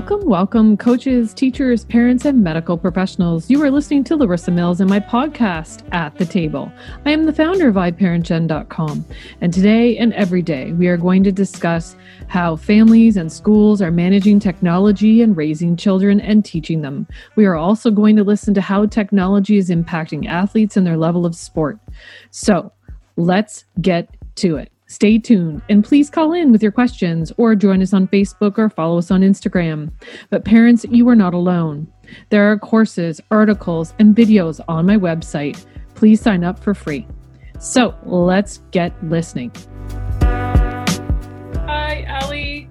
Welcome, welcome, coaches, teachers, parents, and medical professionals. You are listening to Larissa Mills and my podcast, At the Table. I am the founder of iParentGen.com, and today and every day we are going to discuss how families and schools are managing technology and raising children and teaching them. We are also going to listen to how technology is impacting athletes and their level of sport. So let's get to it. Stay tuned and please call in with your questions or join us on Facebook or follow us on Instagram. But parents, you are not alone. There are courses, articles, and videos on my website. Please sign up for free. So let's get listening. Hi, Ali.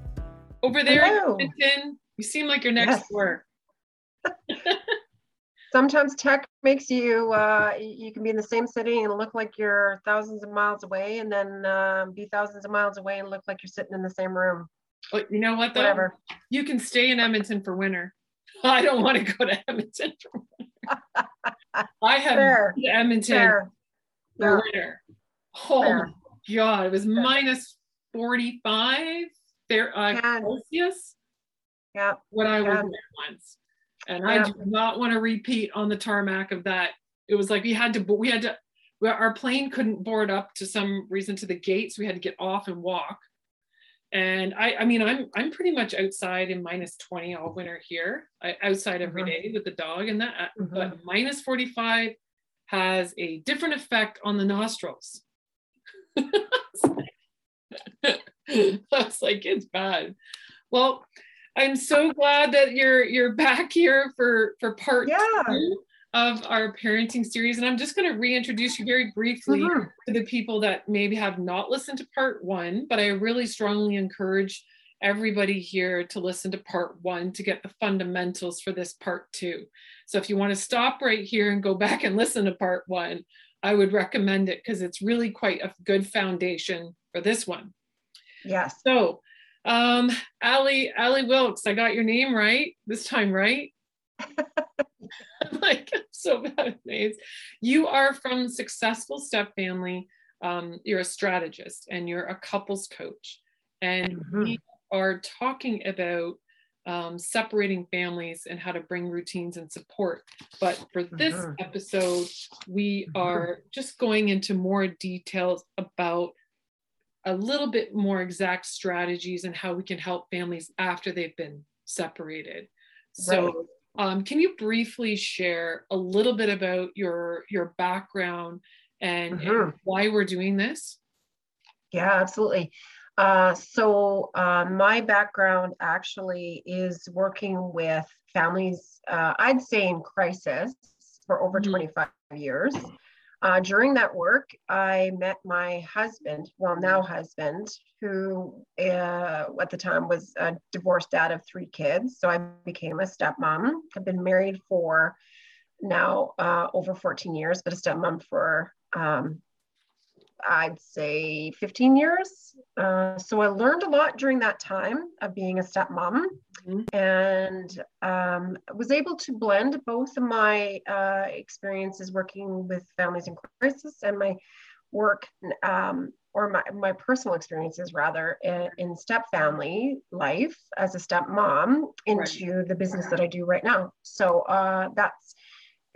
Over there Hello. in Edmonton. You seem like you're next yes. door. sometimes tech makes you uh, you can be in the same city and look like you're thousands of miles away and then uh, be thousands of miles away and look like you're sitting in the same room but you know what though Whatever. you can stay in edmonton for winter i don't want to go to edmonton for winter i have Fair. been to edmonton Fair. for yeah. winter oh Fair. my god it was Fair. minus 45 there uh, celsius yeah when i was there once and yeah. I do not want to repeat on the tarmac of that. It was like we had to, we had to, our plane couldn't board up to some reason to the gates. We had to get off and walk. And I, I mean, I'm, I'm pretty much outside in minus 20 all winter here, I, outside every mm-hmm. day with the dog and that, mm-hmm. but minus 45 has a different effect on the nostrils. I was like, it's bad. Well, I'm so glad that you're you're back here for for part yeah. two of our parenting series. And I'm just going to reintroduce you very briefly mm-hmm. to the people that maybe have not listened to part one, but I really strongly encourage everybody here to listen to part one to get the fundamentals for this part two. So if you want to stop right here and go back and listen to part one, I would recommend it because it's really quite a good foundation for this one. Yes. So um, Ali, Ali Wilkes, I got your name right this time, right? like, I'm so bad at names. You are from Successful Step Family. Um, you're a strategist and you're a couples coach. And mm-hmm. we are talking about um, separating families and how to bring routines and support. But for this mm-hmm. episode, we mm-hmm. are just going into more details about a little bit more exact strategies and how we can help families after they've been separated. So, right. um, can you briefly share a little bit about your your background and, mm-hmm. and why we're doing this? Yeah, absolutely. Uh, so uh, my background actually is working with families, uh, I'd say in crisis for over mm-hmm. 25 years. Uh, during that work, I met my husband, well, now husband, who uh, at the time was a divorced dad of three kids. So I became a stepmom. I've been married for now uh, over 14 years, but a stepmom for um, I'd say 15 years. Uh, so I learned a lot during that time of being a stepmom mm-hmm. and um, was able to blend both of my uh, experiences working with families in crisis and my work um, or my, my personal experiences rather in, in step family life as a stepmom into right. the business that I do right now. So uh, that's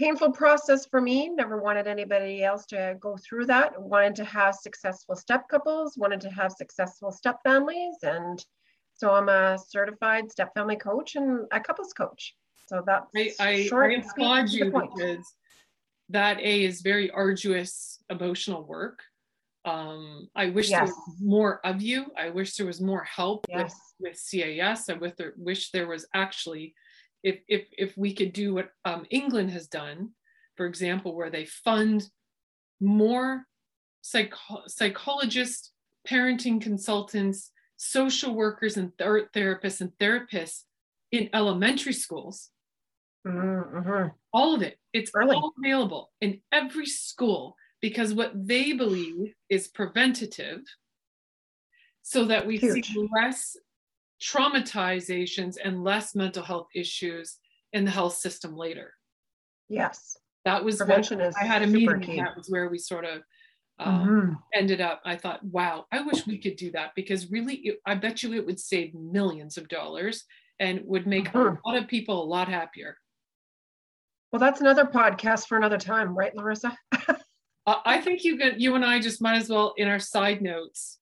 painful process for me. Never wanted anybody else to go through that. Wanted to have successful step couples, wanted to have successful step families. And so I'm a certified step family coach and a couples coach. So that's I, I, I applaud you because that A is very arduous emotional work. Um, I wish yes. there was more of you. I wish there was more help yes. with, with CAS. I wish there, wish there was actually if if if we could do what um, England has done, for example, where they fund more psycho- psychologists, parenting consultants, social workers, and ther- therapists and therapists in elementary schools. Mm-hmm. All of it. It's Early. all available in every school because what they believe is preventative so that we Huge. see less traumatizations and less mental health issues in the health system later. Yes. That was prevention what, is I had a meeting key. that was where we sort of um, mm-hmm. ended up. I thought, wow, I wish we could do that because really, it, I bet you it would save millions of dollars and would make mm-hmm. a lot of people a lot happier. Well, that's another podcast for another time, right, Larissa? I think you could, you and I just might as well, in our side notes,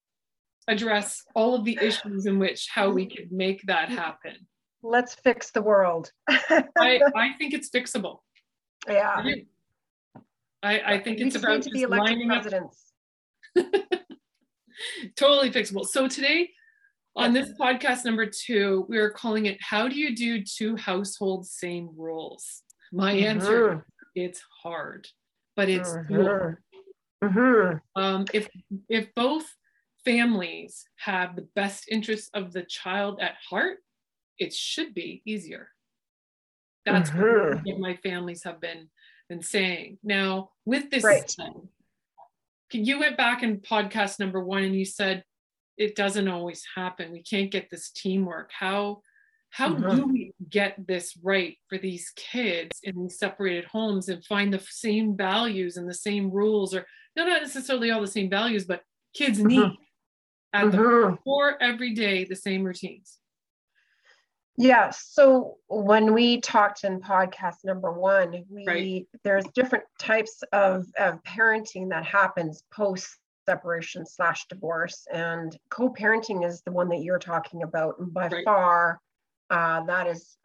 address all of the issues in which how we could make that happen. Let's fix the world. I, I think it's fixable. Yeah. I, I think it's about to be elected presidents. totally fixable. So today on this podcast number two, we are calling it How Do You Do Two Households Same Rules? My answer, mm-hmm. it's hard, but it's mm-hmm. Mm-hmm. Um, if if both families have the best interests of the child at heart, it should be easier. That's mm-hmm. what my families have been been saying. Now, with this, right. you went back in podcast number one and you said it doesn't always happen. We can't get this teamwork. How how mm-hmm. do we get this right for these kids in these separated homes and find the same values and the same rules or no, not necessarily all the same values but kids mm-hmm. need at mm-hmm. the core every day the same routines yeah so when we talked in podcast number one we right. there's different types of, of parenting that happens post separation slash divorce and co-parenting is the one that you're talking about and by right. far uh, that is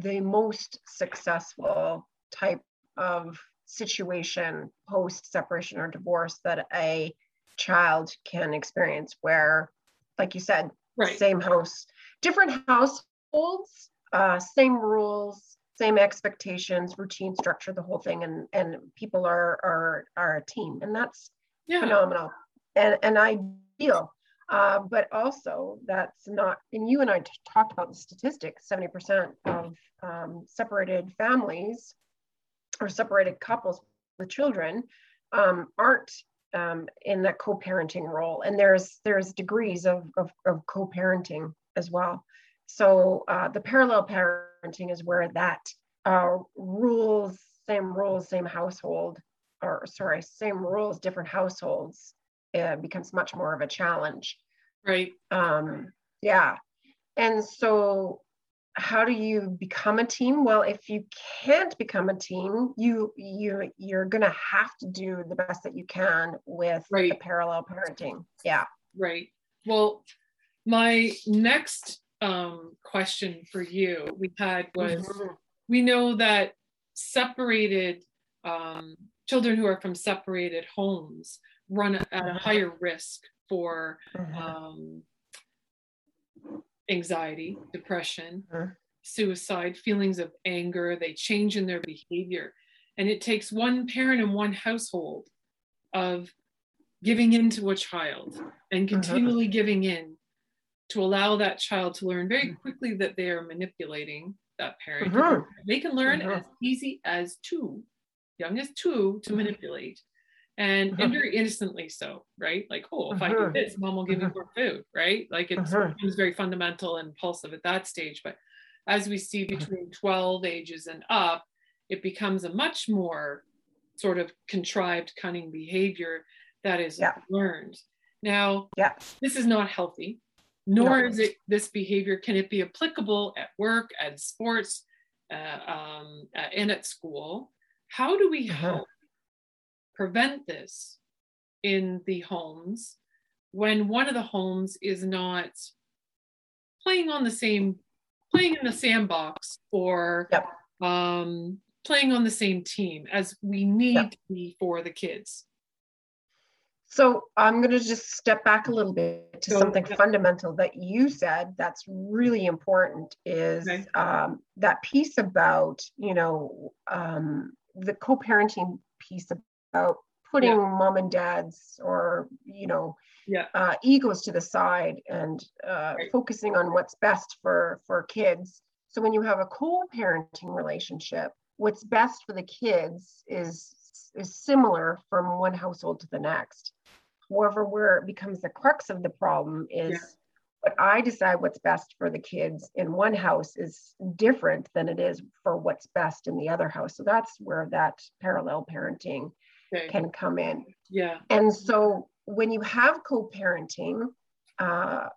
the most successful type of situation post separation or divorce that a child can experience where like you said right. same house different households uh, same rules same expectations routine structure the whole thing and and people are are are a team and that's yeah. phenomenal and and ideal uh, but also that's not and you and i talked about the statistics 70% of um, separated families or separated couples with children um, aren't um, in that co-parenting role. And there's there's degrees of, of, of co-parenting as well. So uh, the parallel parenting is where that uh, rules same rules same household or sorry same rules different households uh, becomes much more of a challenge. Right. Um, yeah. And so how do you become a team well if you can't become a team you you you're gonna have to do the best that you can with right. the parallel parenting yeah right well my next um, question for you we had was mm-hmm. we know that separated um, children who are from separated homes run at a mm-hmm. higher risk for mm-hmm. um, anxiety, depression, mm-hmm. suicide, feelings of anger. They change in their behavior. And it takes one parent in one household of giving in to a child and mm-hmm. continually giving in to allow that child to learn very quickly that they are manipulating that parent. Mm-hmm. They can learn mm-hmm. as easy as two, young as two, to manipulate and uh-huh. and very innocently so right like oh if uh-huh. i do uh-huh. this mom will give uh-huh. me more food right like it's, uh-huh. very fundamental and impulsive at that stage but as we see uh-huh. between 12 ages and up it becomes a much more sort of contrived cunning behavior that is yeah. learned now yeah this is not healthy nor no. is it this behavior can it be applicable at work at sports uh, um, uh, and at school how do we help prevent this in the homes when one of the homes is not playing on the same playing in the sandbox or yep. um, playing on the same team as we need yep. to be for the kids so i'm going to just step back a little bit to so, something fundamental that you said that's really important is okay. um, that piece about you know um, the co-parenting piece about putting yeah. mom and dads or you know yeah. uh, egos to the side and uh, right. focusing on what's best for for kids so when you have a co-parenting relationship what's best for the kids is is similar from one household to the next however where it becomes the crux of the problem is yeah. what i decide what's best for the kids in one house is different than it is for what's best in the other house so that's where that parallel parenting okay. can come in. Yeah. And so when you have co-parenting, uh,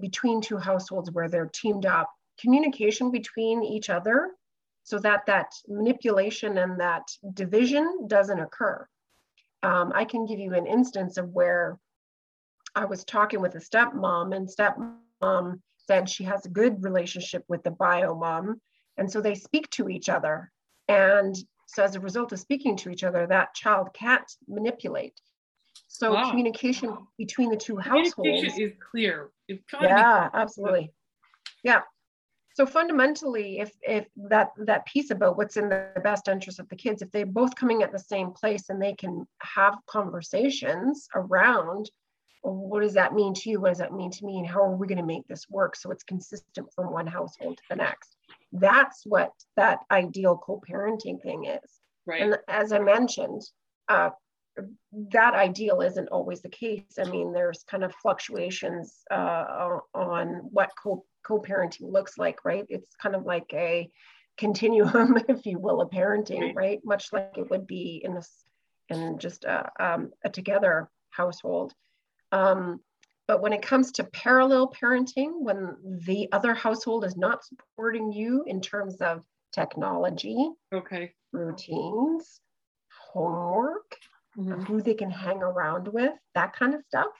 between two households where they're teamed up, communication between each other so that that manipulation and that division doesn't occur. Um, I can give you an instance of where I was talking with a stepmom and stepmom said she has a good relationship with the bio mom. And so they speak to each other. And so as a result of speaking to each other, that child can't manipulate. So wow. communication between the two households is clear. yeah, absolutely. Yeah. So fundamentally, if if that that piece about what's in the best interest of the kids, if they're both coming at the same place and they can have conversations around well, what does that mean to you? What does that mean to me? And how are we going to make this work so it's consistent from one household to the next? That's what that ideal co-parenting thing is. Right. And as I mentioned, uh, that ideal isn't always the case. I mean, there's kind of fluctuations uh, on what co co-parenting looks like, right? It's kind of like a continuum, if you will, of parenting, right? Much like it would be in this in just a, um, a together household. Um, but when it comes to parallel parenting, when the other household is not supporting you in terms of technology, okay, routines, homework, mm-hmm. who they can hang around with, that kind of stuff.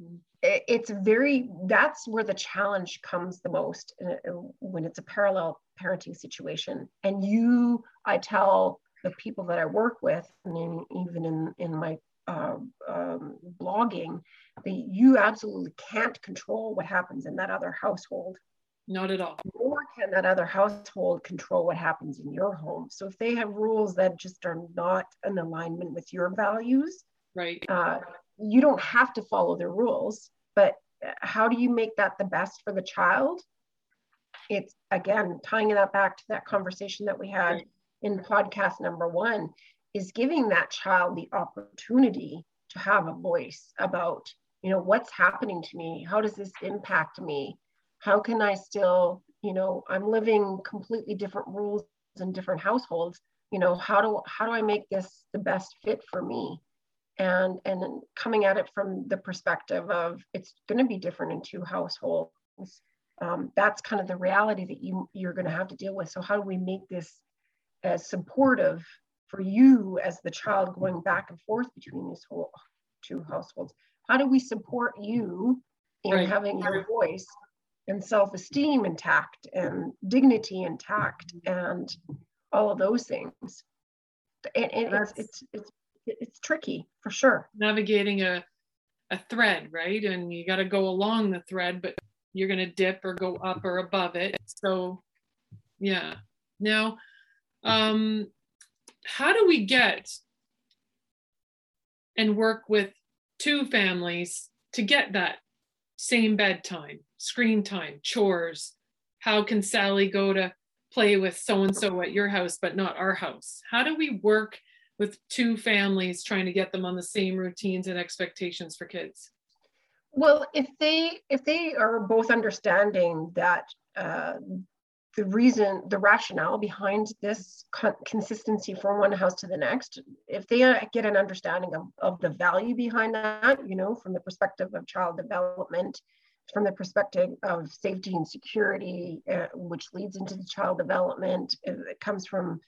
Mm-hmm. it's very, that's where the challenge comes the most uh, when it's a parallel parenting situation. And you, I tell the people that I work with, and in, even in, in my uh, um, blogging, that you absolutely can't control what happens in that other household. Not at all. Nor can that other household control what happens in your home. So if they have rules that just are not in alignment with your values, right, uh, you don't have to follow their rules. But how do you make that the best for the child? It's again tying that back to that conversation that we had right. in podcast number one is giving that child the opportunity to have a voice about you know what's happening to me? How does this impact me? How can i still you know i'm living completely different rules in different households. You know how do how do i make this the best fit for me? And and coming at it from the perspective of it's going to be different in two households. Um, that's kind of the reality that you you're going to have to deal with. So how do we make this as supportive for you as the child going back and forth between these whole two households? How do we support you in right. having your voice and self-esteem intact and dignity intact and all of those things? And, and it's, it's it's it's tricky for sure. Navigating a a thread right? And you got to go along the thread but you're going to dip or go up or above it. So yeah. Now um how do we get and work with two families to get that same bedtime, screen time, chores? How can Sally go to play with so and so at your house, but not our house? How do we work with two families trying to get them on the same routines and expectations for kids? Well, if they if they are both understanding that uh, the reason, the rationale behind this consistency from one house to the next, if they get an understanding of, of the value behind that, you know, from the perspective of child development, from the perspective of safety and security, uh, which leads into the child development, it comes from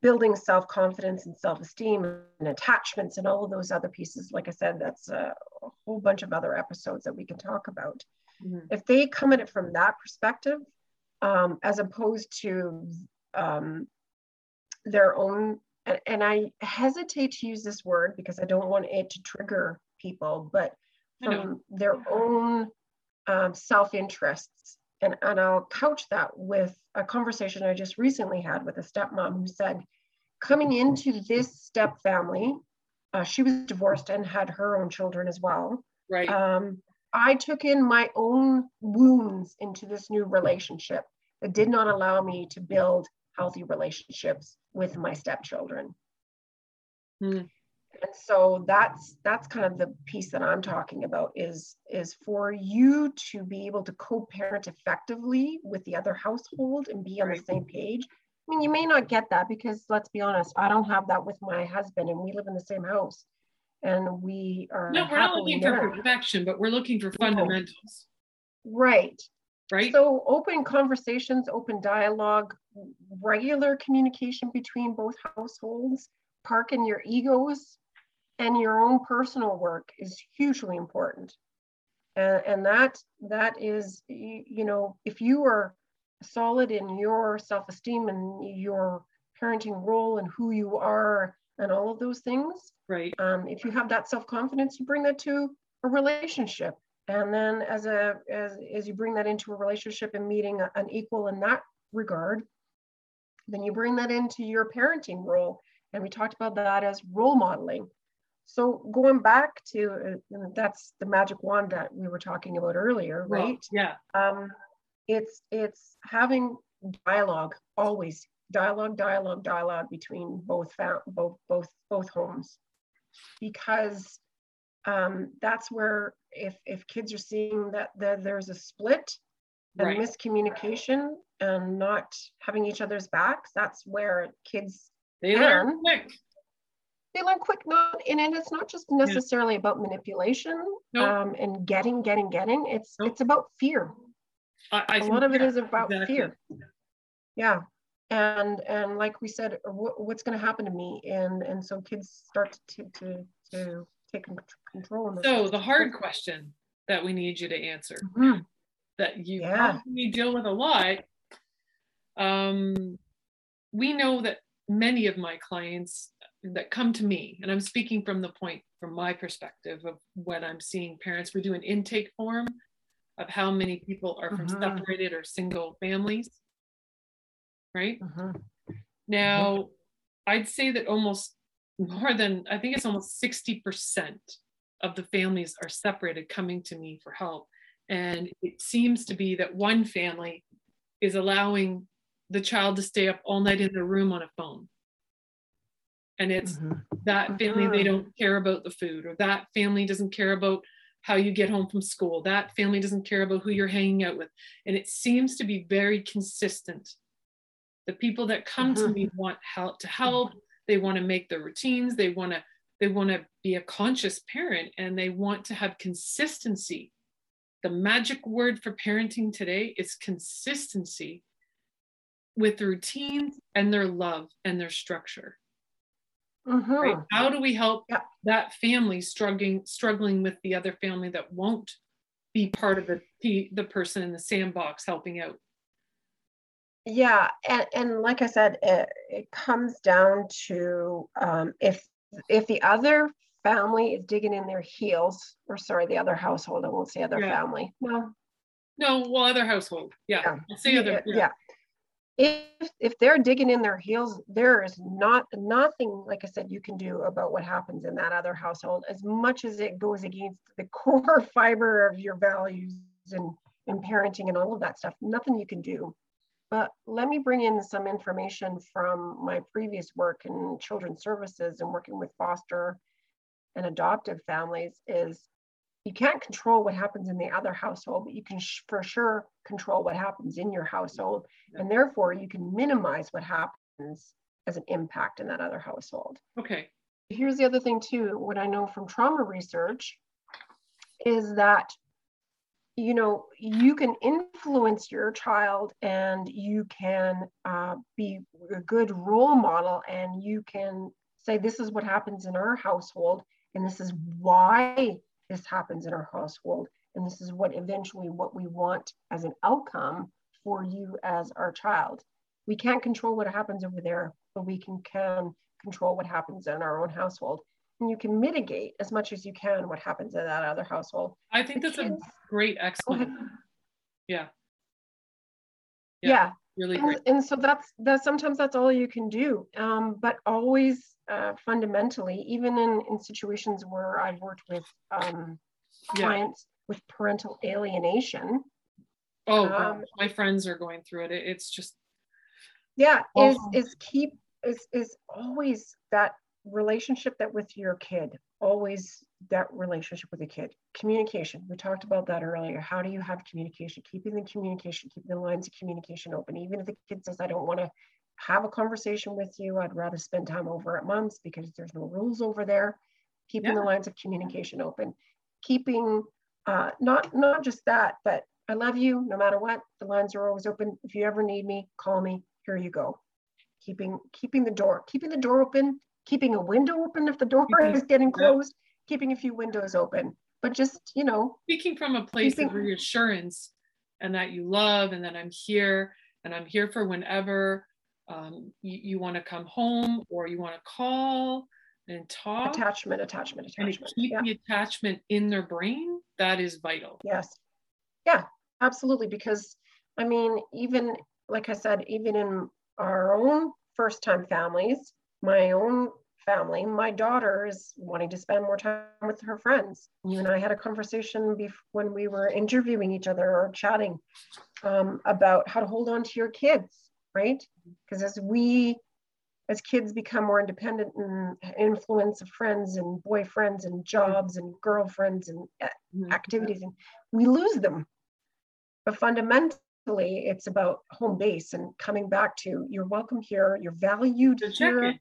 building self-confidence and self-esteem and attachments and all of those other pieces. Like I said, that's a, a whole bunch of other episodes that we can talk about. Mm-hmm. If they come at it from that perspective, um, as opposed to um, their own. And, and I hesitate to use this word because I don't want it to trigger people, but from their own um, self interests. And, and I'll couch that with a conversation I just recently had with a stepmom who said, coming into this step family, uh, she was divorced and had her own children as well. Right. Um, I took in my own wounds into this new relationship that did not allow me to build healthy relationships with my stepchildren. Mm. And so that's that's kind of the piece that I'm talking about is is for you to be able to co-parent effectively with the other household and be on the same page. I mean, you may not get that because let's be honest, I don't have that with my husband and we live in the same house. And we are no we're not looking for perfection but we're looking for fundamentals. Right. Right? So open conversations open dialogue regular communication between both households parking your egos and your own personal work is hugely important. And, and that that is you know if you are solid in your self-esteem and your parenting role and who you are and all of those things. Right. Um, if you have that self-confidence you bring that to a relationship. And then as a as, as you bring that into a relationship and meeting an equal in that regard then you bring that into your parenting role. And we talked about that as role modeling. So going back to uh, that's the magic wand that we were talking about earlier right? well, yeah. Um, it's it's having dialogue always dialogue dialogue dialogue between both both both both homes because um, that's where if if kids are seeing that, that there's a split and right. miscommunication and not having each other's backs that's where kids they can, learn quick they learn quick not and, and it's not just necessarily yeah. about manipulation nope. um, and getting getting getting it's nope. it's about fear I, I a lot of it is about exactly. fear yeah and and like we said what's going to happen to me and and so kids start to to to take control so the hard question that we need you to answer mm-hmm. that you yeah. probably deal with a lot um we know that many of my clients that come to me and i'm speaking from the point from my perspective of when i'm seeing parents we do an intake form of how many people are from mm-hmm. separated or single families right? Uh-huh. Now, I'd say that almost more than, I think it's almost 60% of the families are separated coming to me for help. And it seems to be that one family is allowing the child to stay up all night in their room on a phone. And it's mm-hmm. that family, they uh-huh. don't care about the food, or that family doesn't care about how you get home from school. That family doesn't care about who you're hanging out with. And it seems to be very consistent the people that come to me mm-hmm. want help to help they want to make their routines they want to they want to be a conscious parent and they want to have consistency the magic word for parenting today is consistency with routines and their love and their structure mm-hmm. right? how do we help yeah. that family struggling struggling with the other family that won't be part of the the person in the sandbox helping out yeah and, and like i said it, it comes down to um, if if the other family is digging in their heels or sorry the other household i won't say other yeah. family no no well other household yeah, yeah. say other yeah. yeah if if they're digging in their heels there is not nothing like i said you can do about what happens in that other household as much as it goes against the core fiber of your values and and parenting and all of that stuff nothing you can do but let me bring in some information from my previous work in children's services and working with foster and adoptive families is you can't control what happens in the other household, but you can for sure control what happens in your household. And therefore you can minimize what happens as an impact in that other household. Okay. Here's the other thing too, what I know from trauma research is that you know you can influence your child and you can uh, be a good role model and you can say this is what happens in our household and this is why this happens in our household and this is what eventually what we want as an outcome for you as our child. We can't control what happens over there but we can can control what happens in our own household you can mitigate as much as you can what happens in that other household. I think the that's kids, a great excellent. Yeah. yeah. Yeah. Really and, great. And so that's that sometimes that's all you can do. Um, but always uh, fundamentally, even in, in situations where I've worked with um, yeah. clients with parental alienation. Oh, um, my friends are going through it. It's just yeah, is is keep is is always that relationship that with your kid always that relationship with the kid communication we talked about that earlier how do you have communication keeping the communication keeping the lines of communication open even if the kid says i don't want to have a conversation with you i'd rather spend time over at mom's because there's no rules over there keeping yeah. the lines of communication open, keeping uh, not not just that, but I love you no matter what. The lines are always open. If you ever need me, call me. Here you go. Keeping keeping the door, keeping the door open, keeping a window open if the door is getting closed, keeping a few windows open. But just, you know, speaking from a place keeping, of reassurance and that you love and that I'm here and I'm here for whenever um, you, you want to come home or you want to call and talk. Attachment, attachment, attachment. And keep yeah. the attachment in their brain. That is vital. Yes. Yeah, absolutely. Because I mean, even like I said, even in our own first time families, my own family, my daughter is wanting to spend more time with her friends. You and I had a conversation bef- when we were interviewing each other or chatting um, about how to hold on to your kids, right? Because as we, as kids become more independent and influence of friends and boyfriends and jobs and girlfriends and mm-hmm. activities, and we lose them. But fundamentally, it's about home base and coming back to you're welcome here, you're valued here,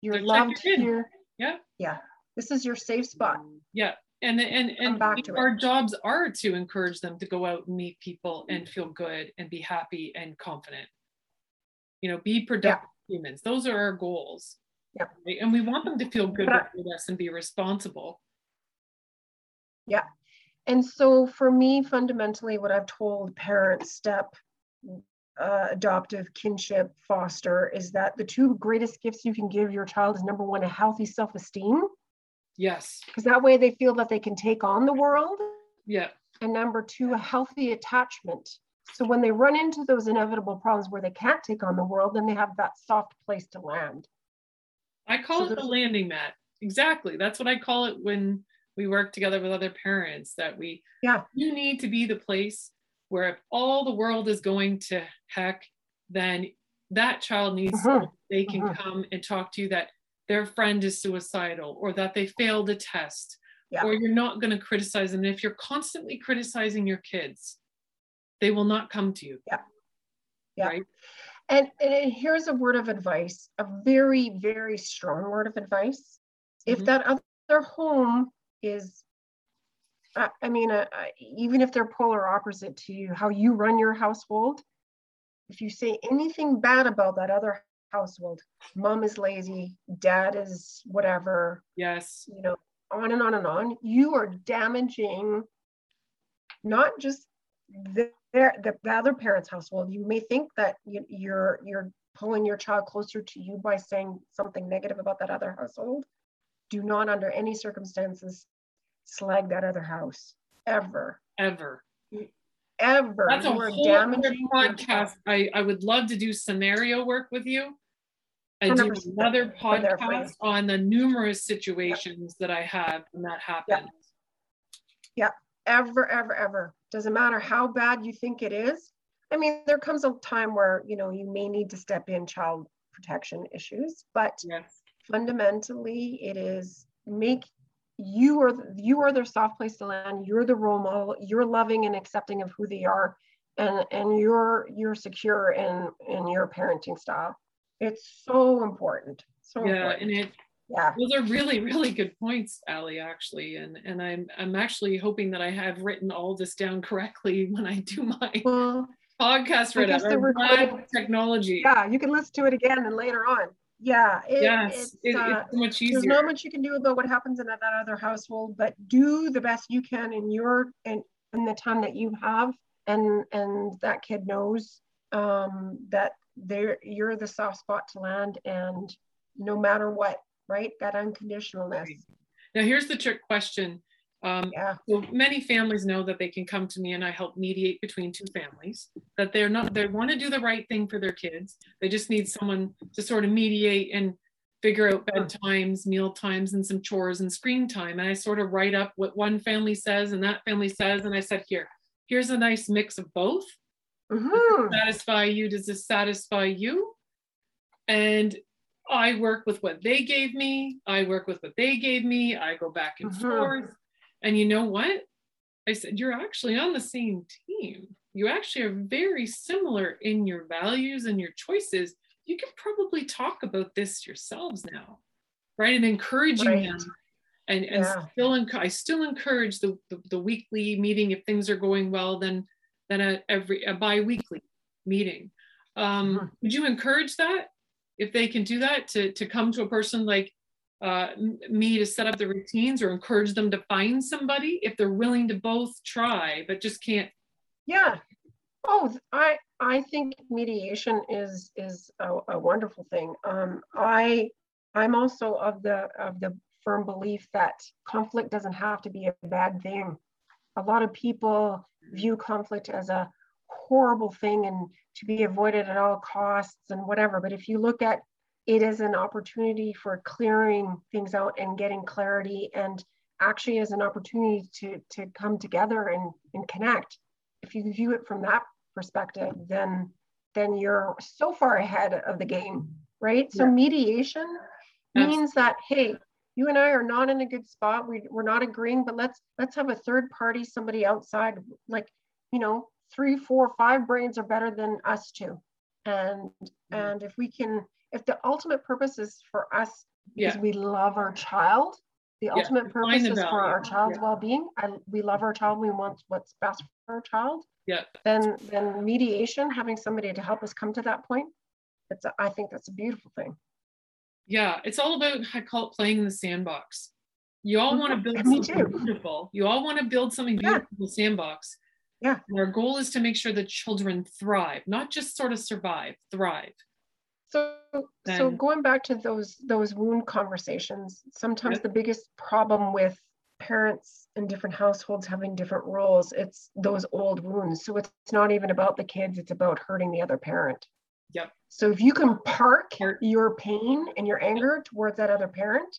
you're loved here. Yeah. Yeah. This is your safe spot. Yeah. And and and our it. jobs are to encourage them to go out and meet people and feel good and be happy and confident. You know, be productive yeah. humans. Those are our goals. Yeah. Right? And we want them to feel good with us and be responsible. Yeah. And so for me, fundamentally, what I've told parents step uh, adoptive, kinship, foster is that the two greatest gifts you can give your child is number one, a healthy self esteem. Yes. Because that way they feel that they can take on the world. Yeah. And number two, a healthy attachment. So when they run into those inevitable problems where they can't take on the world, then they have that soft place to land. I call so it the landing mat. Exactly. That's what I call it when we work together with other parents that we yeah you need to be the place where if all the world is going to heck, then that child needs uh-huh. they can uh-huh. come and talk to you that their friend is suicidal or that they failed a test yeah. or you're not going to criticize them. And if you're constantly criticizing your kids, they will not come to you. Yeah. Yeah. Right. And, and here's a word of advice, a very, very strong word of advice. Mm-hmm. If that other home is I, I mean, uh, even if they're polar opposite to you, how you run your household, if you say anything bad about that other household, mom is lazy, dad is whatever. Yes. You know, on and on and on. You are damaging not just the, the, the other parent's household. You may think that you, you're you're pulling your child closer to you by saying something negative about that other household. Do not, under any circumstances, slag that other house ever. Ever. Ever. That's a whole damaging podcast. I, I would love to do scenario work with you. I do another podcast on the numerous situations that I have when that happens. Yeah. Ever, ever, ever. Doesn't matter how bad you think it is. I mean, there comes a time where, you know, you may need to step in child protection issues, but yes. Fundamentally it is make you are you are their soft place to land. You're the role model. You're loving and accepting of who they are and and you're you're secure in in your parenting style. It's so important. So yeah important. and it yeah. those are really really good points ali actually. And and i'm i'm actually hoping that i have written all this down correctly when i do my well, podcast right technology. Yeah you can listen to it again and later on yeah it, yes it's, it, uh, it's much easier. there's not much you can do about what happens in that other household but do the best you can in your in, in the time that you have and and that kid knows um that there you're the soft spot to land and no matter what right? That unconditionalness. Now here's the trick question um, yeah. So many families know that they can come to me and I help mediate between two families, that they're not, they want to do the right thing for their kids. They just need someone to sort of mediate and figure out bedtimes, meal times, and some chores and screen time. And I sort of write up what one family says and that family says. And I said, here, here's a nice mix of both. Mm-hmm. satisfy you? Does this satisfy you? And I work with what they gave me. I work with what they gave me. I go back and mm-hmm. forth. And you know what? I said, You're actually on the same team. You actually are very similar in your values and your choices. You can probably talk about this yourselves now, right? And encouraging right. them and and yeah. still I still encourage the, the, the weekly meeting if things are going well then then a every a bi-weekly meeting um mm-hmm. would you encourage that if they can do that to to come to a person like uh, me to set up the routines or encourage them to find somebody if they're willing to both try but just can't yeah. Oh i i think mediation is is a, a wonderful thing. Um i i'm also of the of the firm belief that conflict doesn't have to be a bad thing. A lot of people view conflict as a horrible thing and to be avoided at all costs and whatever but if you look at it is an opportunity for clearing things out and getting clarity and actually as an opportunity to, to come together and, and connect. If you view it from that perspective, then then you're so far ahead of the game, right? So mediation means that hey, you and I are not in a good spot. We, we're not agreeing, but let's let's have a third party, somebody outside, like you know, three, four, five brains are better than us two. And mm-hmm. and if we can if the ultimate purpose is for us because yeah. we love our child, the yeah. ultimate purpose is for our child's yeah. well-being, and we love our child, we want what's best for our child. Yeah. Then then mediation, having somebody to help us come to that point, it's a, I think that's a beautiful thing. Yeah, it's all about I call it playing in the sandbox. You all want to build something beautiful. You all want to build something beautiful sandbox. Yeah. And our goal is to make sure that children thrive, not just sort of survive, thrive. So, then, so going back to those those wound conversations, sometimes yeah. the biggest problem with parents in different households having different roles, it's those old wounds. So it's not even about the kids; it's about hurting the other parent. Yep. So if you can park your pain and your anger towards that other parent,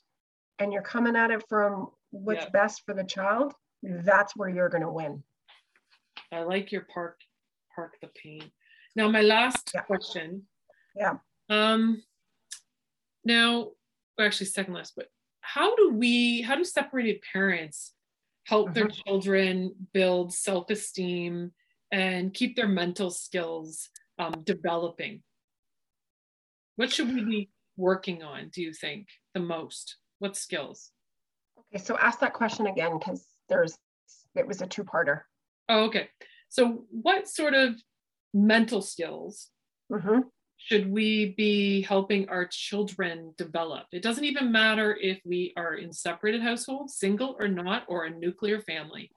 and you're coming at it from what's yep. best for the child, that's where you're going to win. I like your park park the pain. Now, my last yeah. question. Yeah. Um, now, actually, second last, but how do we, how do separated parents help uh-huh. their children build self esteem and keep their mental skills um, developing? What should we be working on, do you think, the most? What skills? Okay, so ask that question again because there's, it was a two parter. Oh, okay. So, what sort of mental skills mm-hmm should we be helping our children develop? It doesn't even matter if we are in separated households, single or not, or a nuclear family.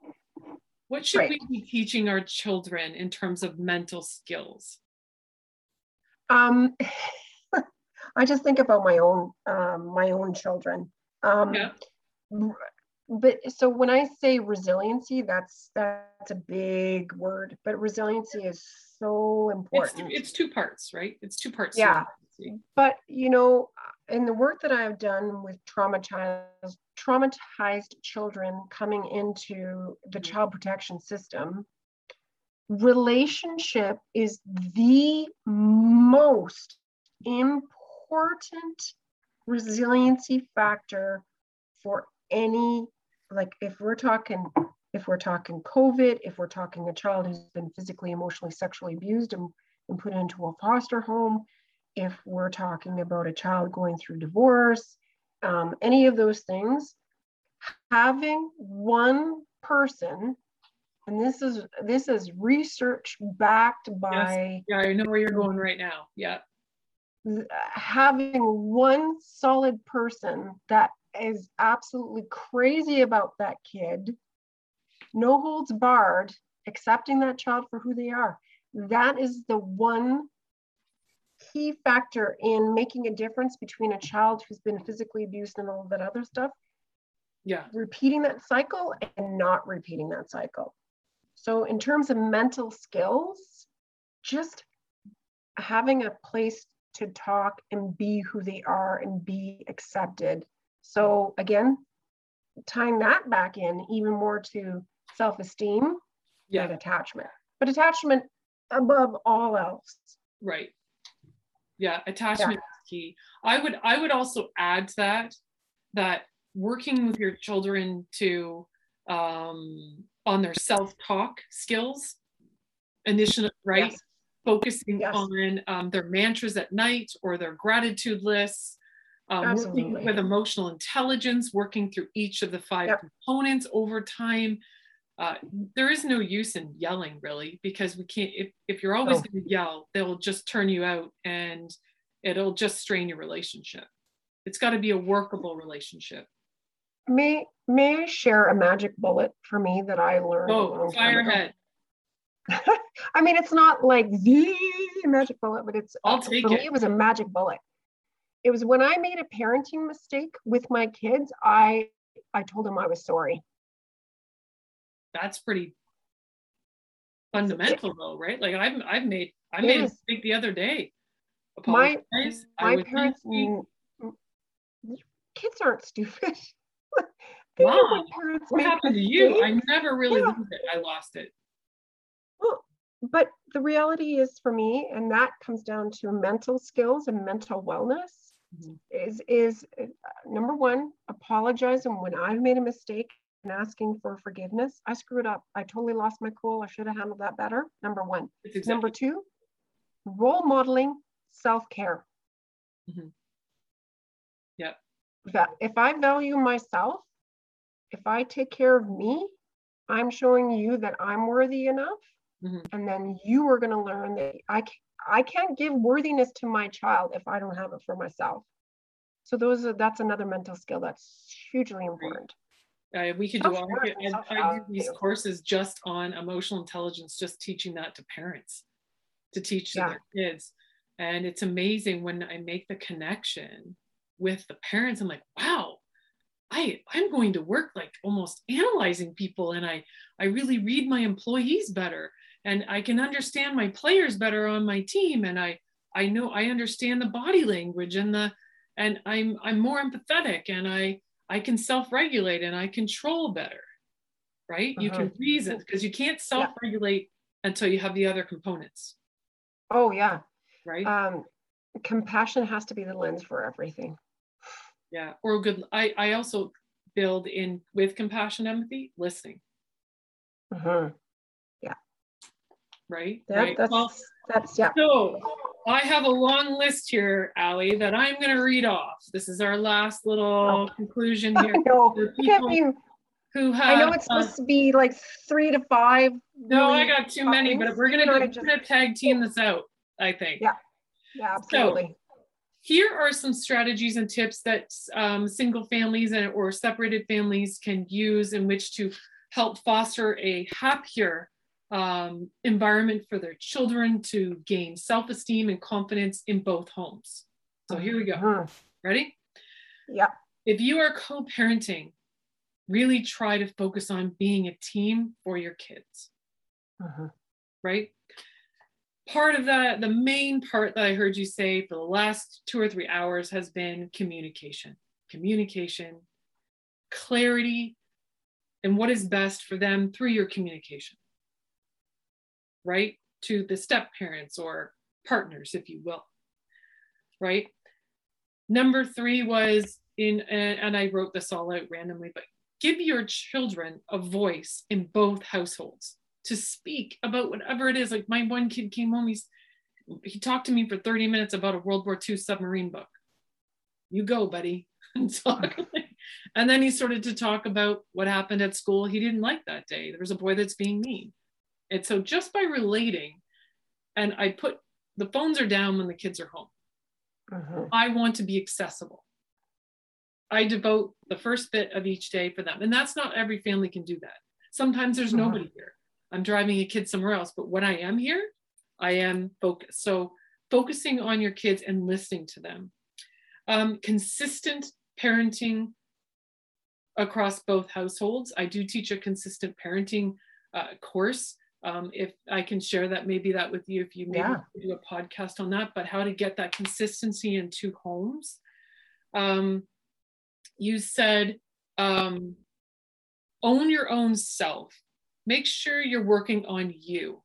What should right. we be teaching our children in terms of mental skills? Um, I just think about my own um, my own children. Um, yeah. But so when I say resiliency, that's that's a big word. But resiliency is so important. It's, it's two parts, right? It's two parts. Yeah. But you know, in the work that I've done with traumatized traumatized children coming into the mm-hmm. child protection system, relationship is the most important resiliency factor for any like if we're talking if we're talking COVID, if we're talking a child who's been physically, emotionally, sexually abused and, and put into a foster home, if we're talking about a child going through divorce, um, any of those things, having one person, and this is this is research backed by. Yes. Yeah, I know where you're going right now. Yeah. Having one solid person that is absolutely crazy about that kid no holds barred, accepting that child for who they are. That is the one key factor in making a difference between a child who's been physically abused and all that other stuff. Yeah. Repeating that cycle and not repeating that cycle. So, in terms of mental skills, just having a place to talk and be who they are and be accepted. So, again, tying that back in even more to self-esteem yeah. and attachment but attachment above all else right yeah attachment yeah. is key i would i would also add to that that working with your children to um on their self-talk skills initiative right yes. focusing yes. on um, their mantras at night or their gratitude lists um, working with emotional intelligence, working through each of the five yep. components over time. Uh, there is no use in yelling really because we can't if, if you're always oh. going to yell they'll just turn you out and it'll just strain your relationship it's got to be a workable relationship may may i share a magic bullet for me that i learned oh fire ahead i mean it's not like the magic bullet but it's I'll take for it. me it was a magic bullet it was when I made a parenting mistake with my kids, I I told them I was sorry. That's pretty fundamental though, right? Like I've I've made I made a mistake the other day. My my parents kids aren't stupid. wow. What happened to you? I never really yeah. it. I lost it. Well, but the reality is for me, and that comes down to mental skills and mental wellness. Is is uh, number one apologizing when i've made a mistake and asking for forgiveness. I screwed up. I totally lost my cool. I should have handled that better. Number one. Exactly. number two role modeling self-care. Mm-hmm. yeah that if i value myself if i take care of me i'm showing you that i'm worthy enough mm-hmm. and then you are going to learn that i I can't give worthiness to my child if I don't have it for myself. So those are that's another mental skill that's hugely important. Uh, we could do all, I, I, do these courses just on emotional intelligence, just teaching that to parents to teach yeah. their kids. And it's amazing when I make the connection with the parents. I'm like, wow, I I'm going to work like almost analyzing people, and I I really read my employees better and I can understand my players better on my team and I I know I understand the body language and the and I'm I'm more empathetic and I I can self-regulate and I control better right? Uh-huh. you can reason because you can't self-regulate yeah. until you have the other components. Oh yeah. Right? Um compassion has to be the lens for everything. Yeah or good I I also build in with compassion empathy listening. Uh-huh right? Right. That's, well, that's yeah. So I have a long list here, Ali, that I'm going to read off. This is our last little oh. conclusion here. I know. who have, I know it's supposed uh, to be like three to five. No, I got too many, but we're gonna, we're gonna tag team this out. I think. Yeah. Yeah, absolutely. So, here are some strategies and tips that um, single families and, or separated families can use in which to help foster a happier um, environment for their children to gain self esteem and confidence in both homes. So here we go. Uh-huh. Ready? Yeah. If you are co parenting, really try to focus on being a team for your kids. Uh-huh. Right? Part of that, the main part that I heard you say for the last two or three hours has been communication. Communication, clarity, and what is best for them through your communication right? To the step parents or partners, if you will, right? Number three was in, and I wrote this all out randomly, but give your children a voice in both households to speak about whatever it is. Like my one kid came home, he's, he talked to me for 30 minutes about a World War II submarine book. You go, buddy. and then he started to talk about what happened at school. He didn't like that day. There was a boy that's being mean. And so just by relating, and I put the phones are down when the kids are home. Uh-huh. I want to be accessible. I devote the first bit of each day for them. And that's not every family can do that. Sometimes there's uh-huh. nobody here. I'm driving a kid somewhere else, but when I am here, I am focused. So focusing on your kids and listening to them. Um, consistent parenting across both households. I do teach a consistent parenting uh, course um, if I can share that, maybe that with you, if you maybe yeah. do a podcast on that, but how to get that consistency in two homes. Um, you said um, own your own self. Make sure you're working on you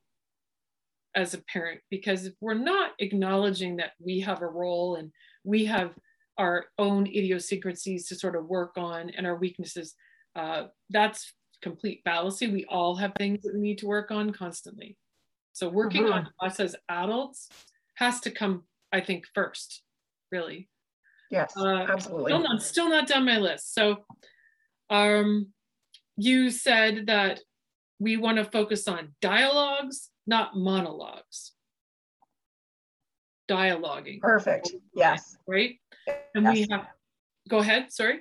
as a parent, because if we're not acknowledging that we have a role and we have our own idiosyncrasies to sort of work on and our weaknesses, uh, that's complete fallacy. We all have things that we need to work on constantly. So working mm-hmm. on us as adults has to come, I think, first, really. Yes, uh, absolutely. Still not, still not done my list. So, um, you said that we want to focus on dialogues, not monologues. Dialoguing. Perfect. Yes. Right. And yes. we have. Go ahead. Sorry.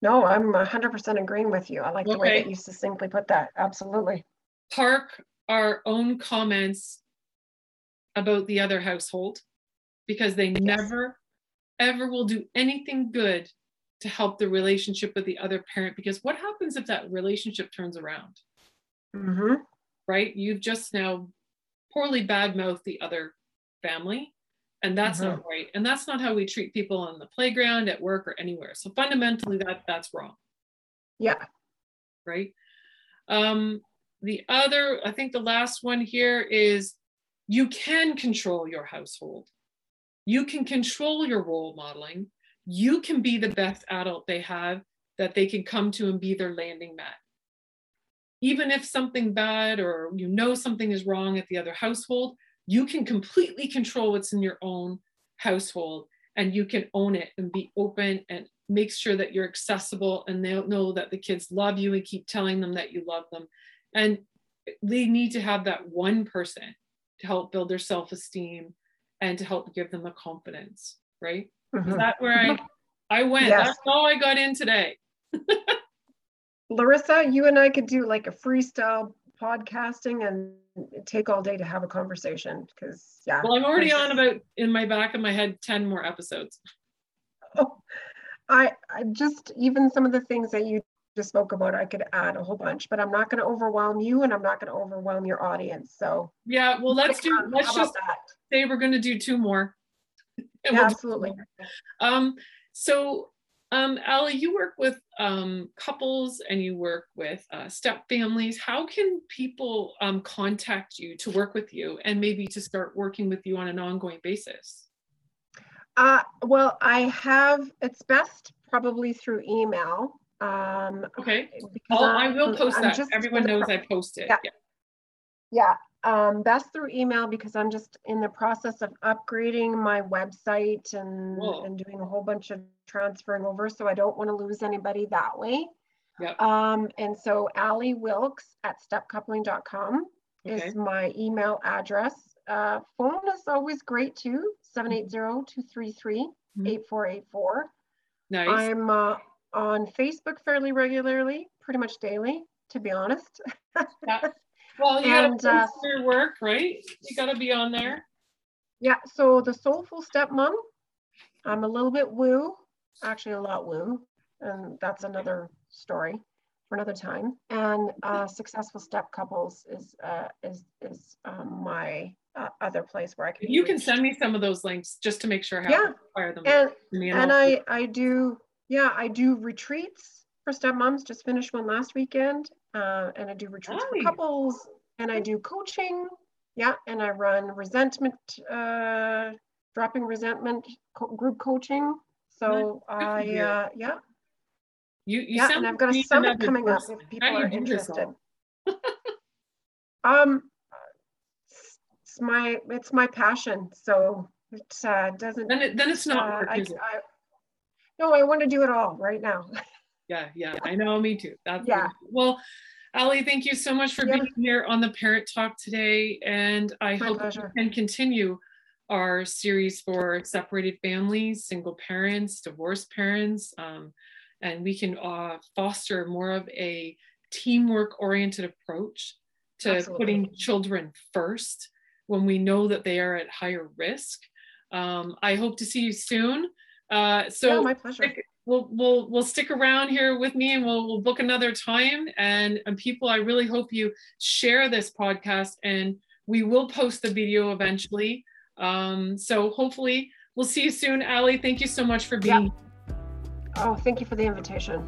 No, I'm 100% agreeing with you. I like the way that you succinctly put that. Absolutely. Park our own comments about the other household because they yes. never ever will do anything good to help the relationship with the other parent because what happens if that relationship turns around mm-hmm. right you've just now poorly badmouthed the other family and that's mm-hmm. not right. And that's not how we treat people on the playground at work or anywhere. So fundamentally that that's wrong. Yeah. Right? Um the other i think the last one here is you can control your household. You can control your role modeling. You can be the best adult they have that they can come to and be their landing mat. Even if something bad or you know something is wrong at the other household you can completely control what's in your own household and you can own it and be open and make sure that you're accessible and they'll know that the kids love you and keep telling them that you love them. And they need to have that one person to help build their self-esteem and to help give them the confidence right? Mm-hmm. is that where i i went? Yes. that's all i got in today. Larissa you and i could do like a freestyle podcasting and take all day to have a conversation because yeah. Well i'm already on about in my back of my head 10 more episodes. Oh, I, I just even some of the things that you just spoke about i could add a whole bunch but i'm not going to overwhelm you and i'm not going to overwhelm your audience so. Yeah well let's do let's just that? say we're going to do two more. Yeah, we'll absolutely. um so um, Ali, you work with um, couples and you work with uh, step families. How can people um, contact you to work with you and maybe to start working with you on an ongoing basis? Uh, well, I have, it's best probably through email. Um, okay. Oh, I will post that. Everyone knows I post it. Yeah. yeah. yeah um, best through email because I'm just in the process of upgrading my website and, and doing a whole bunch of transferring over. So I don't want to lose anybody that way. Yep. Um, and so Ali Wilkes at stepcoupling.com okay. is my email address. Uh, phone is always great too, 780-233-8484. Mm-hmm. Nice. I'm uh, on Facebook fairly regularly, pretty much daily, to be honest. yeah. Well, you and, gotta uh, your work, right? You gotta be on there. Yeah. So the soulful stepmom, I'm a little bit woo, actually a lot woo, and that's another story for another time. And uh, successful step couples is uh, is is um, my uh, other place where I can. You can send me some of those links just to make sure I yeah. fire them. And, and I I do yeah I do retreats for stepmoms. Just finished one last weekend uh, and I do retreats nice. for couples, and I do coaching. Yeah, and I run resentment, uh, dropping resentment co- group coaching. So I, uh, yeah. You, you yeah, and I've got a summit coming person. up if people are interested. um, it's my it's my passion, so it uh, doesn't. Then, it, then it's not. Uh, I, I, no, I want to do it all right now. yeah, yeah, I know, me too. That's yeah. Well, Ali, thank you so much for being here on the Parent Talk today, and I My hope pleasure. we can continue our series for separated families, single parents, divorced parents, um, and we can uh, foster more of a teamwork-oriented approach to Absolutely. putting children first when we know that they are at higher risk. Um, I hope to see you soon. Uh, so yeah, my pleasure we'll we'll we'll stick around here with me and we'll we'll book another time. And, and people i really hope you share this podcast and we will post the video eventually. Um, so hopefully we'll see you soon. Ali thank you so much for being oh thank you for the invitation